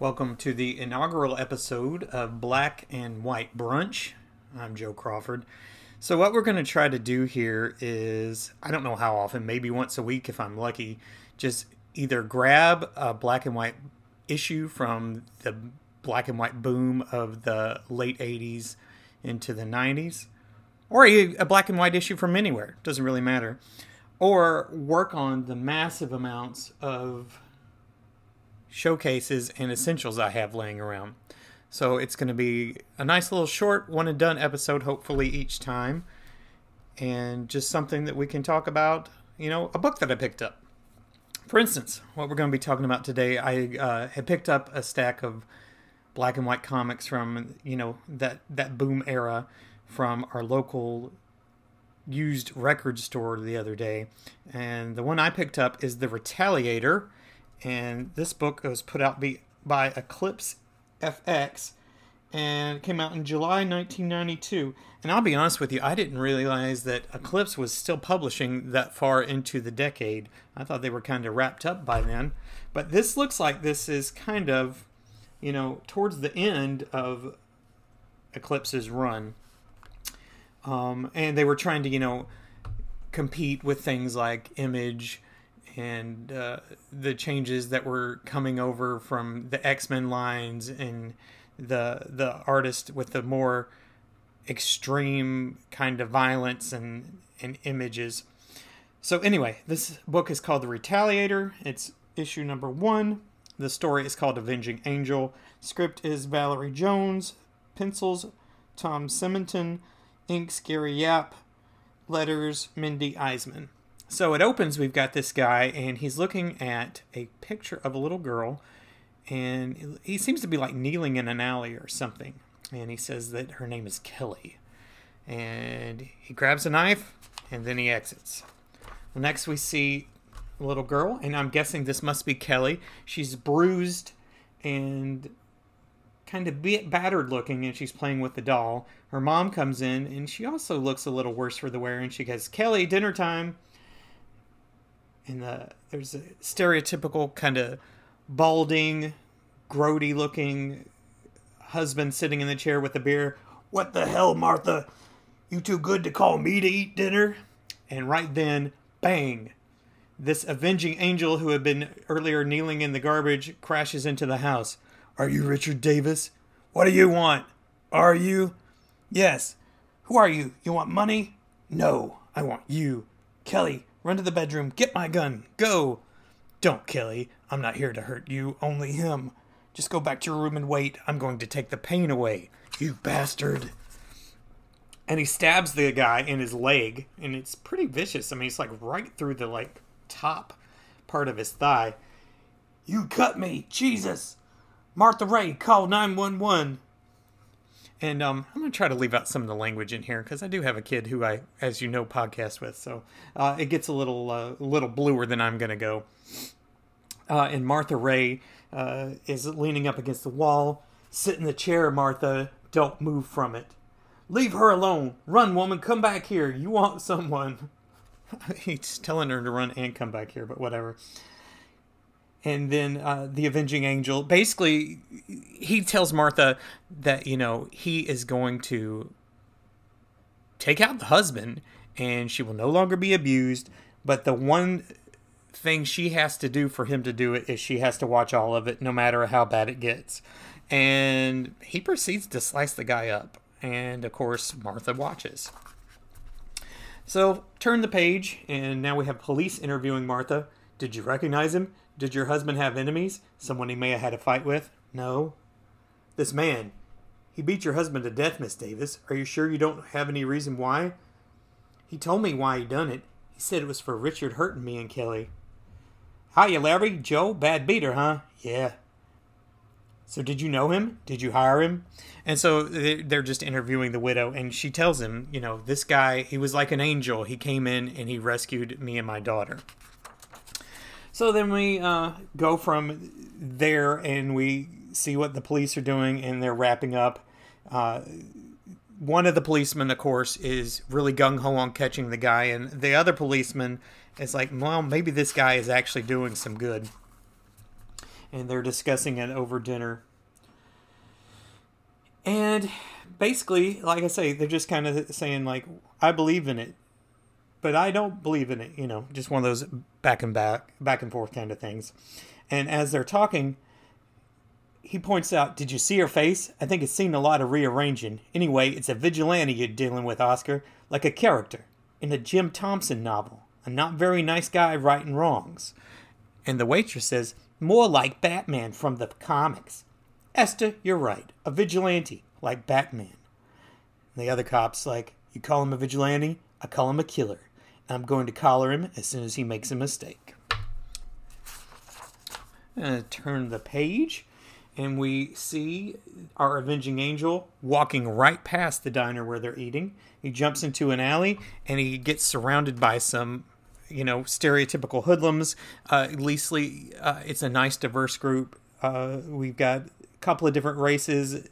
Welcome to the inaugural episode of Black and White Brunch. I'm Joe Crawford. So, what we're going to try to do here is I don't know how often, maybe once a week if I'm lucky, just either grab a black and white issue from the black and white boom of the late 80s into the 90s, or a, black and white issue from anywhere, doesn't really matter, or work on the massive amounts of showcases and essentials I have laying around. So it's going to be a nice little short one and done episode, hopefully, each time. And just something that we can talk about, you know, a book that I picked up. For instance, what we're going to be talking about today, I uh, had picked up a stack of black and white comics from, you know, that, that boom era from our local used record store the other day. And the one I picked up is The Retaliator and this book was put out by Eclipse FX and came out in July 1992. And I'll be honest with you, I didn't realize that Eclipse was still publishing that far into the decade. I thought they were kind of wrapped up by then. But this looks like this is kind of, you know, towards the end of Eclipse's run. Um, and they were trying to, you know, compete with things like Image and uh, the changes that were coming over from the X Men lines and the the artist with the more extreme kind of violence and and images. So anyway, this book is called The Retaliator. It's issue number one. The story is called Avenging Angel. Script is Valerie Jones. Pencils Tom Simonton. Inks Gary Yap. Letters Mindy Eisman. So it opens, we've got this guy, and he's looking at a picture of a little girl, and he seems to be like kneeling in an alley or something. And he says that her name is Kelly. And he grabs a knife, and then he exits. Next, we see a little girl, and I'm guessing this must be Kelly. She's bruised and kind of battered looking, and she's playing with the doll. Her mom comes in, and she also looks a little worse for the wear, and she goes, Kelly, dinner time and the there's a stereotypical kind of balding, grody looking husband sitting in the chair with a beer. What the hell, Martha? You too good to call me to eat dinner? And right then, bang! This avenging angel who had been earlier kneeling in the garbage crashes into the house. Are you Richard Davis? What do you want? Are you? Yes. Who are you? You want money? No, I want you. Kelly, Run to the bedroom. Get my gun. Go. Don't, Kelly. I'm not here to hurt you, only him. Just go back to your room and wait. I'm going to take the pain away. You bastard. And he stabs the guy in his leg, and it's pretty vicious. I mean, it's like right through the like top part of his thigh. You cut me, Jesus! Martha Ray, call 911. And um, I'm going to try to leave out some of the language in here because I do have a kid who I, as you know, podcast with. So uh, it gets a little uh, little bluer than I'm going to go. Uh, and Martha Ray uh, is leaning up against the wall. Sit in the chair, Martha. Don't move from it. Leave her alone. Run, woman. Come back here. You want someone. He's telling her to run and come back here, but whatever and then uh, the avenging angel. Basically he tells martha that you know he is going to take out the husband and she will no longer be abused but the one thing she has to do for him to do it is she has to watch all of it no matter how bad it gets. And he proceeds to slice the guy up and of course martha watches. So turn the page and now we have police interviewing martha. Did you recognize him did your husband have enemies? Someone he may have had a fight with? No. This man, he beat your husband to death, Miss Davis. Are you sure you don't have any reason why? He told me why he done it. He said it was for Richard hurting me and Kelly. Hiya, Larry. Joe, bad beater, huh? Yeah. So did you know him? Did you hire him? And so they're just interviewing the widow, and she tells him, you know, this guy, he was like an angel. He came in and he rescued me and my daughter. So then we uh, go from there and we see what the police are doing, and they're wrapping up. Uh, one of the policemen, of course, is really gung ho on catching the guy, and the other policeman is like, well, maybe this guy is actually doing some good. and they're discussing it over dinner. And basically, like I say, they're just kind of saying like, "I believe in it, but I don't believe in it." You know, just one of those back and back, back and forth kind of things. And as they're talking, he points out, Did you see her face? I think it's seen a lot of rearranging. Anyway, it's a vigilante you're dealing with, Oscar, like a character in a Jim Thompson novel. A not very nice guy righting wrongs. And the waitress says, More like Batman from the comics. Esther, you're right. A vigilante, like Batman. And the other cop's like, You call him a vigilante? I call him a killer. I'm going to collar him as soon as he makes a mistake. I'm going to turn the page and we see our avenging angel walking right past the diner where they're eating. He jumps into an alley and he gets surrounded by some, you know, stereotypical hoodlums. Uh, Leasley, uh, it's a nice, diverse group. Uh, we've got a couple of different races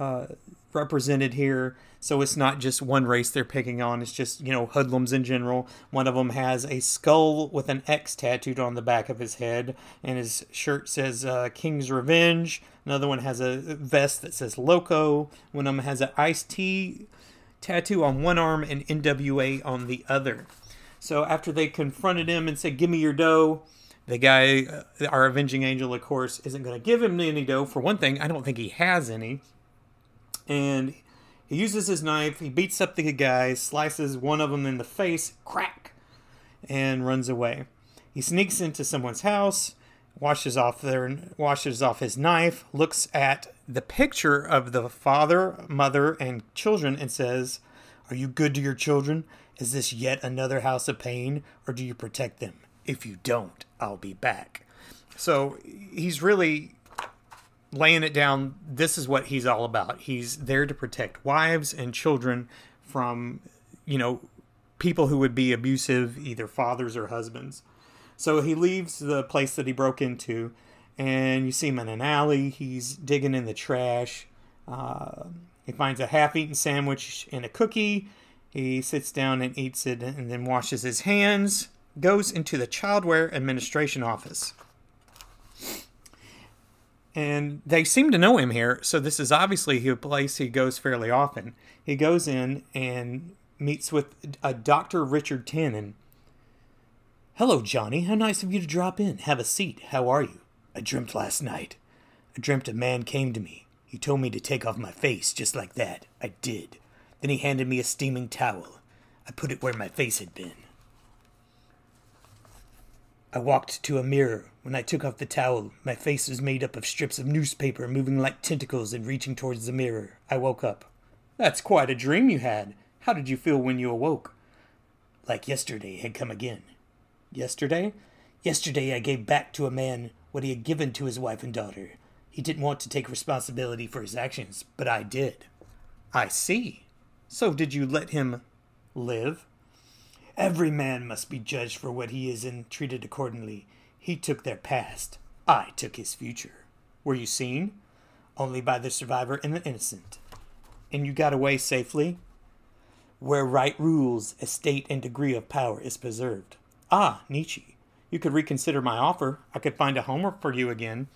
uh, represented here. So it's not just one race they're picking on, it's just, you know, hoodlums in general. One of them has a skull with an X tattooed on the back of his head, and his shirt says uh, King's Revenge. Another one has a vest that says Loco. One of them has an Ice-T tattoo on one arm and NWA on the other. So after they confronted him and said, Give me your dough, the guy, uh, our avenging angel, of course, isn't going to give him any dough. For one thing, I don't think he has any. And he uses his knife, he beats up the guy, slices one of them in the face, crack, and runs away. He sneaks into someone's house, washes off their washes off his knife, looks at the picture of the father, mother, and children and says, "Are you good to your children? Is this yet another house of pain, or do you protect them? If you don't, I'll be back." So he's really laying it down. This is what he's all about. He's there to protect wives and children from, you know, people who would be abusive, either fathers or husbands. So he leaves the place that he broke into, and you see him in an alley. He's digging in the trash. Uh, he finds a half eaten sandwich and a cookie. He sits down and eats it and then washes his hands, goes into the Child Welfare Administration office and they seem to know him here. So this is obviously a place he goes fairly often. He goes in and meets with a Dr. Richard Tannen. Hello, Johnny. How nice of you to drop in. Have a seat. How are you? I dreamt last night. I dreamt a man came to me. He told me to take off my face just like that. I did. Then he handed me a steaming towel. I put it where my face had been. I walked to a mirror. When I took off the towel, my face was made up of strips of newspaper moving like tentacles and reaching towards the mirror. I woke up. That's quite a dream you had. How did you feel when you awoke? Like yesterday had come again. Yesterday? Yesterday I gave back to a man what he had given to his wife and daughter. He didn't want to take responsibility for his actions, but I did. I see. So did you let him live? Every man must be judged for what he is and treated accordingly. He took their past. I took his future. Were you seen? Only by the survivor and the innocent. And you got away safely? Where right rules, estate, and degree of power is preserved. Ah, Nietzsche. You could reconsider my offer. I could find a home for you again.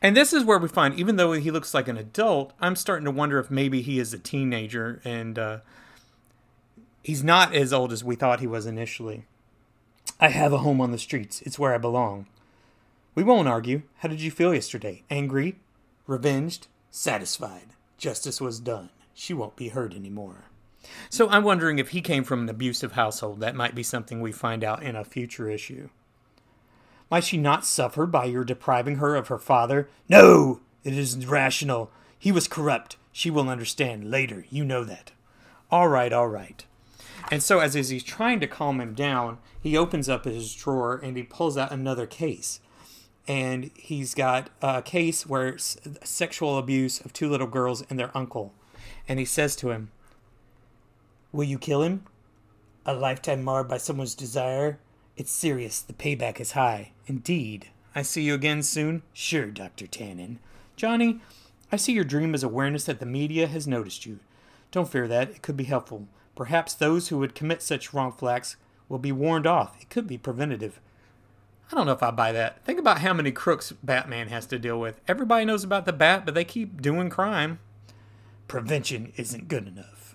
And this is where we find, even though he looks like an adult, I'm starting to wonder if maybe he is a teenager and uh, He's not as old as we thought he was initially. I have a home on the streets. It's where I belong. We won't argue. How did you feel yesterday? Angry? Revenged? Satisfied. Justice was done. She won't be hurt anymore. So I'm wondering if he came from an abusive household. That might be something we find out in a future issue. Might she not suffer by your depriving her of her father? No! It isn't rational. He was corrupt. She will understand later. You know that. All right, all right. And so, as, he's trying to calm him down, he opens up his drawer and he pulls out another case. And he's got a case where it's sexual abuse of two little girls and their uncle. And he says to him, Will you kill him? A lifetime marred by someone's desire? It's serious. The payback is high. Indeed. I see you again soon? Sure, Dr. Tannen. Johnny, I see your dream is awareness that the media has noticed you. Don't fear that. It could be helpful. Perhaps those who would commit such wrongful acts will be warned off. It could be preventative. I don't know if I buy that. Think about how many crooks Batman has to deal with. Everybody knows about the bat, but they keep doing crime. Prevention isn't good enough.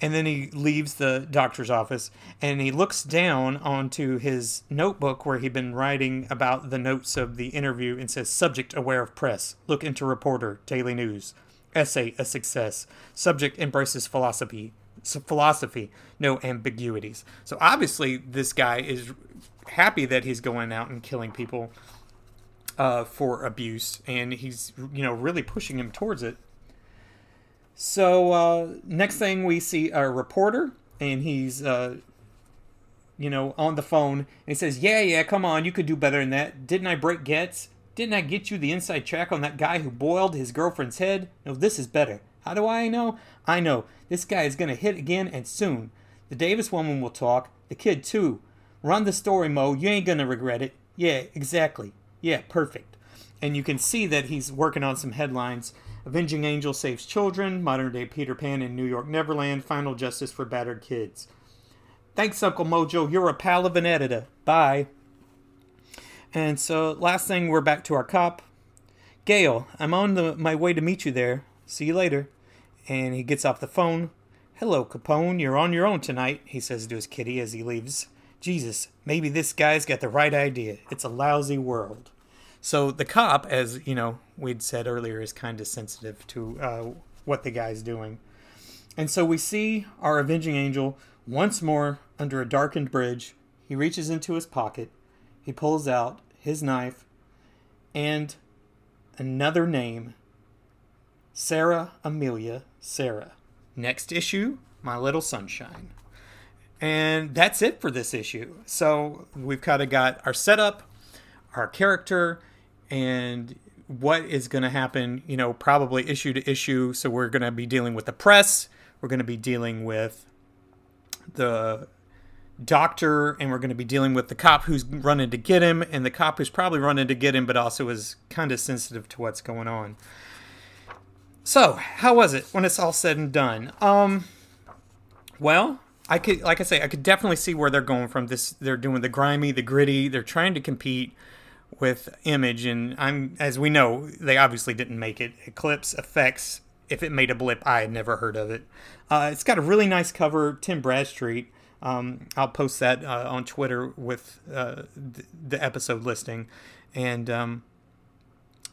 And then he leaves the doctor's office and he looks down onto his notebook where he'd been writing about the notes of the interview and says, Subject aware of press. Look into reporter, Daily News. Essay a success. Subject embraces philosophy. Philosophy, no ambiguities. So obviously, this guy is happy that he's going out and killing people uh, for abuse, and he's you know really pushing him towards it. So uh, next thing we see a reporter, and he's uh, you know on the phone, and he says, "Yeah, yeah, come on, you could do better than that. Didn't I break Goetz? Didn't I get you the inside track on that guy who boiled his girlfriend's head? No, this is better. How do I know? I know this guy is gonna hit again, and soon. The Davis woman will talk. The kid too." Run the story, Mo. You ain't gonna regret it. Yeah, exactly. Yeah, perfect. And you can see that he's working on some headlines. Avenging Angel saves children, modern day Peter Pan in New York Neverland, final justice for battered kids. Thanks, Uncle Mojo. You're a pal of an editor. Bye. And so, last thing, we're back to our cop. Gail, I'm on the, my way to meet you there. See you later. And he gets off the phone. Hello, Capone. You're on your own tonight, he says to his kitty as he leaves. Jesus, maybe this guy's got the right idea. It's a lousy world. So the cop, as you know, we'd said earlier, is kind of sensitive to uh, what the guy's doing. And so we see our avenging angel once more under a darkened bridge. He reaches into his pocket, he pulls out his knife, and another name Sarah Amelia Sarah. Next issue, My Little Sunshine. And that's it for this issue. So we've kind of got our setup, our character, and what is going to happen, you know, probably issue to issue. So we're going to be dealing with the press, we're going to be dealing with the doctor, and we're going to be dealing with the cop who's running to get him, and the cop who's probably running to get him, but also is kind of sensitive to what's going on. So, how was it when it's all said and done? Um, well, I could, like I say, I could definitely see where they're going from. This, they're doing the grimy, the gritty. They're trying to compete with Image, and I'm, as we know, they obviously didn't make it. Eclipse Effects, if it made a blip, I had never heard of it. Uh, it's got a really nice cover, Tim Bradstreet. Um, I'll post that uh, on Twitter with uh, the, episode listing, and um,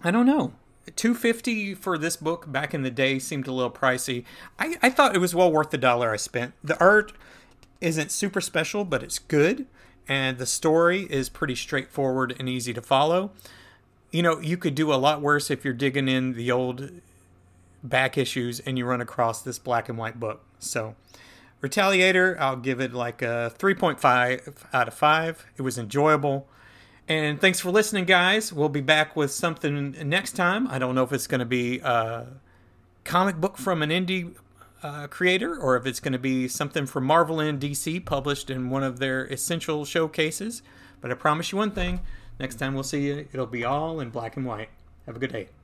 I don't know. 250 for this book back in the day seemed a little pricey. I, I thought it was well worth the dollar I spent. The art isn't super special, but it's good, and the story is pretty straightforward and easy to follow. You know, you could do a lot worse if you're digging in the old back issues and you run across this black and white book. So, Retaliator, I'll give it like a 3.5 out of 5. It was enjoyable. And thanks for listening, guys. We'll be back with something next time. I don't know if it's going to be a comic book from an indie uh, creator or if it's going to be something from Marvel and DC published in one of their essential showcases. But I promise you one thing next time we'll see you, it'll be all in black and white. Have a good day.